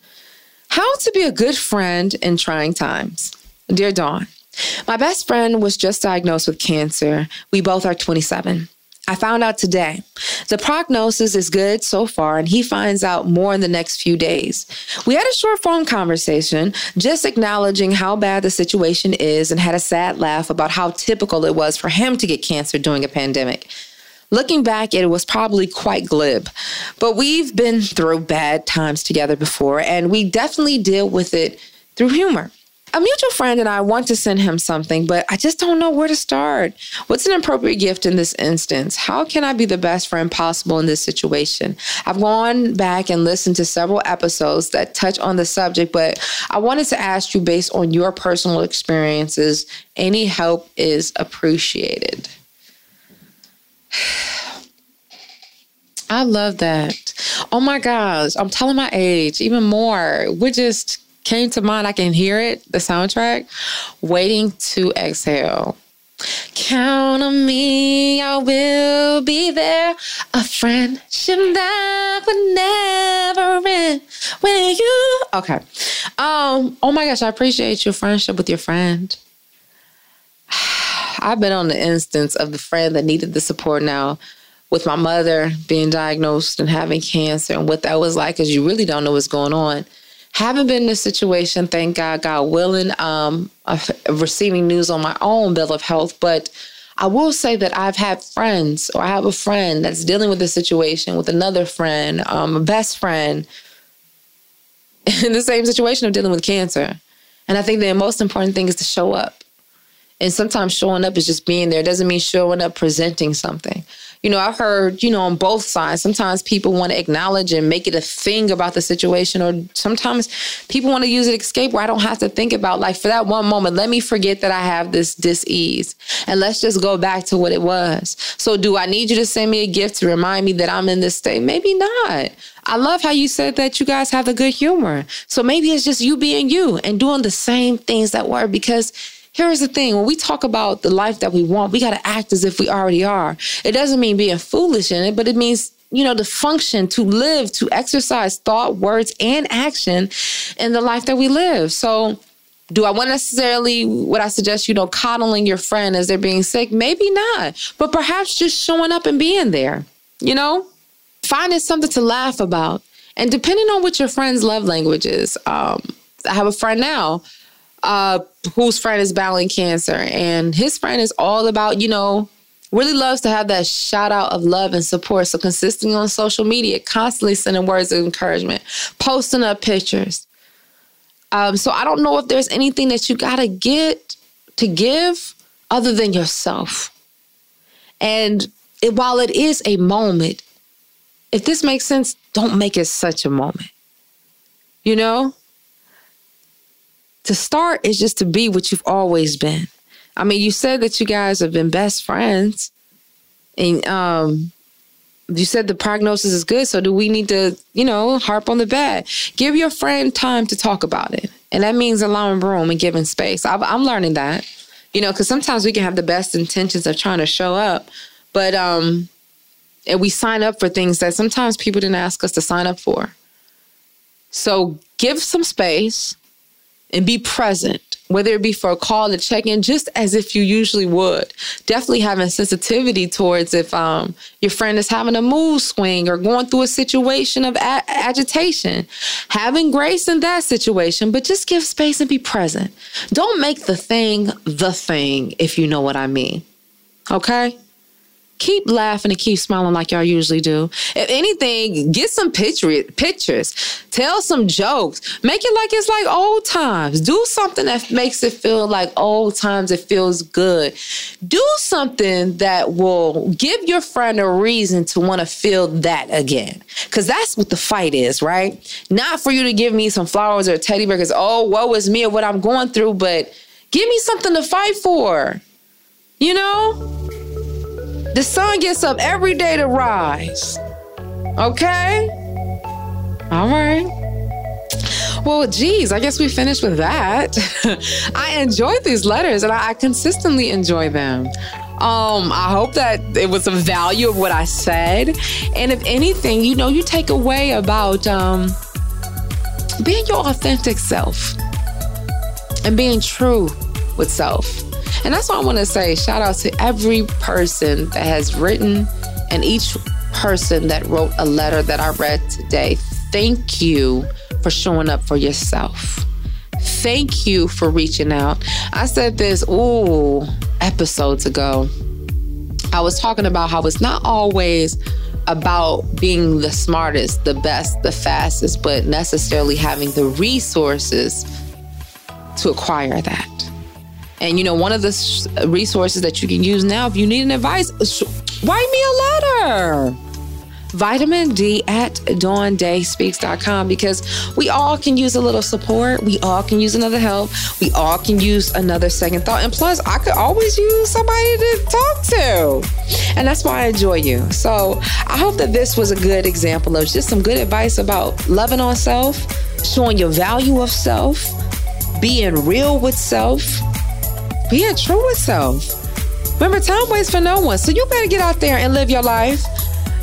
How to be a good friend in trying times. Dear Dawn, my best friend was just diagnosed with cancer. We both are 27. I found out today. The prognosis is good so far, and he finds out more in the next few days. We had a short phone conversation, just acknowledging how bad the situation is, and had a sad laugh about how typical it was for him to get cancer during a pandemic. Looking back, it was probably quite glib, but we've been through bad times together before, and we definitely deal with it through humor. A mutual friend and I want to send him something, but I just don't know where to start. What's an appropriate gift in this instance? How can I be the best friend possible in this situation? I've gone back and listened to several episodes that touch on the subject, but I wanted to ask you based on your personal experiences, any help is appreciated. I love that. Oh my gosh, I'm telling my age even more. We're just came to mind. I can hear it, the soundtrack, Waiting to Exhale. Count on me, I will be there. A friendship that would never end when you. Okay. Um. Oh my gosh, I appreciate your friendship with your friend. I've been on the instance of the friend that needed the support now with my mother being diagnosed and having cancer and what that was like because you really don't know what's going on. Haven't been in a situation, thank God, God willing, um, of receiving news on my own bill of health. But I will say that I've had friends, or I have a friend that's dealing with a situation with another friend, um, a best friend, in the same situation of dealing with cancer. And I think the most important thing is to show up. And sometimes showing up is just being there. It doesn't mean showing up presenting something you know, I've heard, you know, on both sides, sometimes people want to acknowledge and make it a thing about the situation, or sometimes people want to use it escape where I don't have to think about, like, for that one moment, let me forget that I have this dis-ease and let's just go back to what it was. So, do I need you to send me a gift to remind me that I'm in this state? Maybe not. I love how you said that you guys have the good humor. So maybe it's just you being you and doing the same things that were because Here's the thing when we talk about the life that we want, we got to act as if we already are. It doesn't mean being foolish in it, but it means you know, to function, to live, to exercise thought, words, and action in the life that we live. So, do I want necessarily what I suggest, you know, coddling your friend as they're being sick? Maybe not, but perhaps just showing up and being there, you know, finding something to laugh about. And depending on what your friend's love language is, um, I have a friend now uh, whose friend is battling cancer. And his friend is all about, you know, really loves to have that shout out of love and support. So consistently on social media, constantly sending words of encouragement, posting up pictures. Um, so I don't know if there's anything that you gotta get to give other than yourself. And it, while it is a moment, if this makes sense, don't make it such a moment. You know? To start is just to be what you've always been. I mean, you said that you guys have been best friends, and um, you said the prognosis is good. So do we need to, you know, harp on the bad? Give your friend time to talk about it, and that means allowing room and giving space. i I'm learning that, you know, because sometimes we can have the best intentions of trying to show up, but um, and we sign up for things that sometimes people didn't ask us to sign up for. So give some space and be present, whether it be for a call to check in, just as if you usually would. Definitely having sensitivity towards if um, your friend is having a mood swing or going through a situation of a- agitation. Having grace in that situation, but just give space and be present. Don't make the thing the thing, if you know what I mean. Okay? Keep laughing and keep smiling like y'all usually do. If anything, get some picture, pictures, tell some jokes, make it like it's like old times. Do something that makes it feel like old times. It feels good. Do something that will give your friend a reason to want to feel that again. Because that's what the fight is, right? Not for you to give me some flowers or teddy bear because, oh, woe is me or what I'm going through, but give me something to fight for. You know? The sun gets up every day to rise. Okay? All right. Well, geez, I guess we finished with that. I enjoyed these letters and I, I consistently enjoy them. Um, I hope that it was of value of what I said. And if anything, you know, you take away about um, being your authentic self and being true with self And that's why I want to say shout out to every person that has written and each person that wrote a letter that I read today. Thank you for showing up for yourself. Thank you for reaching out. I said this, ooh, episodes ago. I was talking about how it's not always about being the smartest, the best, the fastest, but necessarily having the resources to acquire that. And you know, one of the resources that you can use now, if you need an advice, write me a letter vitamin D at dawndayspeaks.com because we all can use a little support. We all can use another help. We all can use another second thought. And plus, I could always use somebody to talk to. And that's why I enjoy you. So I hope that this was a good example of just some good advice about loving on self, showing your value of self, being real with self, being true with self. Remember, time waits for no one. So you better get out there and live your life.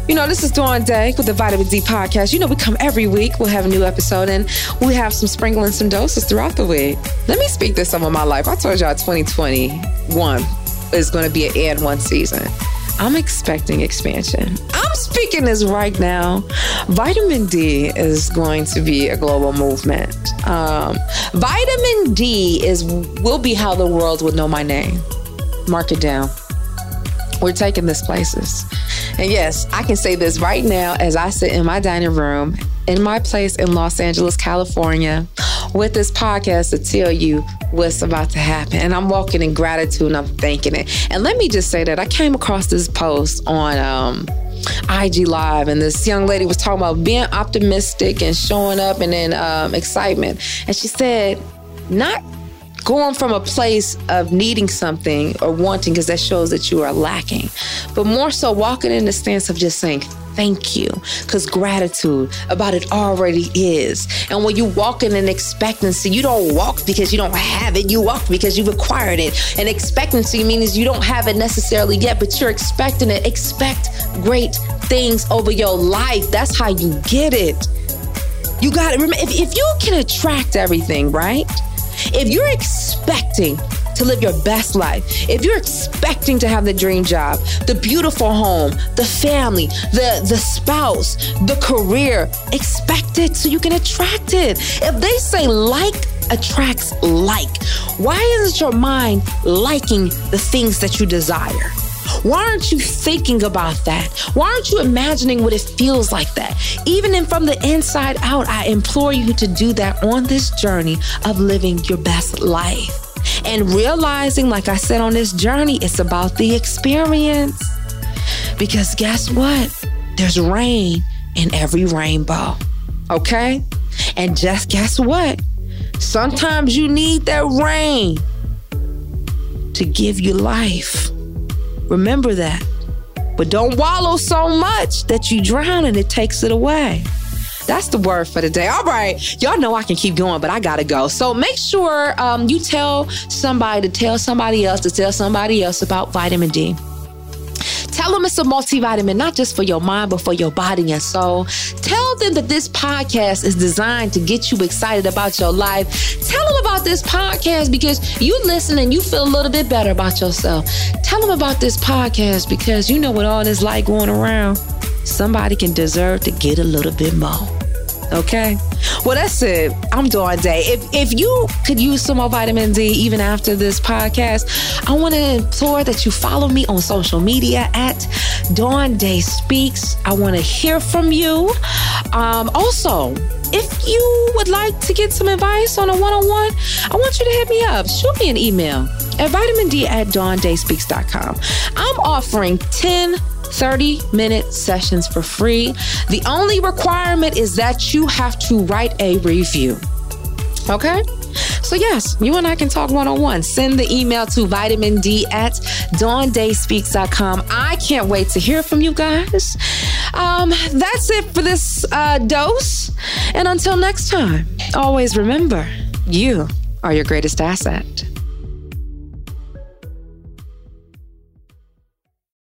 You know, this is Dawn Day with the Vitamin D podcast. You know, we come every week. We'll have a new episode and we have some sprinkling some doses throughout the week. Let me speak to some of my life. I told y'all 2021 is going to be an and one season. I'm expecting expansion. I'm speaking this right now. Vitamin D is going to be a global movement. Um, vitamin D is will be how the world will know my name. Mark it down. We're taking this places. And yes, I can say this right now as I sit in my dining room in my place in Los Angeles, California, with this podcast to tell you what's about to happen. And I'm walking in gratitude and I'm thanking it. And let me just say that I came across this post on um, IG Live, and this young lady was talking about being optimistic and showing up and then um, excitement. And she said, not going from a place of needing something or wanting, because that shows that you are lacking, but more so walking in the stance of just saying, thank you because gratitude about it already is. And when you walk in an expectancy, you don't walk because you don't have it, you walk because you've acquired it. And expectancy means you don't have it necessarily yet, but you're expecting it. Expect great things over your life. That's how you get it. You got it. Remember, if, if you can attract everything, right? If you're expecting to live your best life, if you're expecting to have the dream job, the beautiful home, the family, the, the spouse, the career, expect it so you can attract it. If they say like attracts like, why isn't your mind liking the things that you desire? Why aren't you thinking about that? Why aren't you imagining what it feels like that? Even in from the inside out, I implore you to do that on this journey of living your best life. And realizing, like I said on this journey, it's about the experience. Because guess what? There's rain in every rainbow. Okay? And just guess what? Sometimes you need that rain to give you life. Remember that. But don't wallow so much that you drown and it takes it away. That's the word for the day. All right. Y'all know I can keep going, but I got to go. So make sure um, you tell somebody to tell somebody else to tell somebody else about vitamin D. Tell them it's a multivitamin, not just for your mind, but for your body and soul. Tell them that this podcast is designed to get you excited about your life. Tell them about this podcast because you listen and you feel a little bit better about yourself. Tell them about this podcast because you know what all this light going around, somebody can deserve to get a little bit more. Okay. Well, that's it. I'm Dawn Day. If if you could use some more vitamin D even after this podcast, I want to implore that you follow me on social media at Dawn Day Speaks. I want to hear from you. Um, also, if you would like to get some advice on a one-on-one, I want you to hit me up. Shoot me an email at vitamin D at dawndayspeaks.com. I'm offering 10 30 minute sessions for free. The only requirement is that you have to write a review. Okay? So, yes, you and I can talk one on one. Send the email to vitamin D at dawndayspeaks.com. I can't wait to hear from you guys. Um, that's it for this uh, dose. And until next time, always remember you are your greatest asset.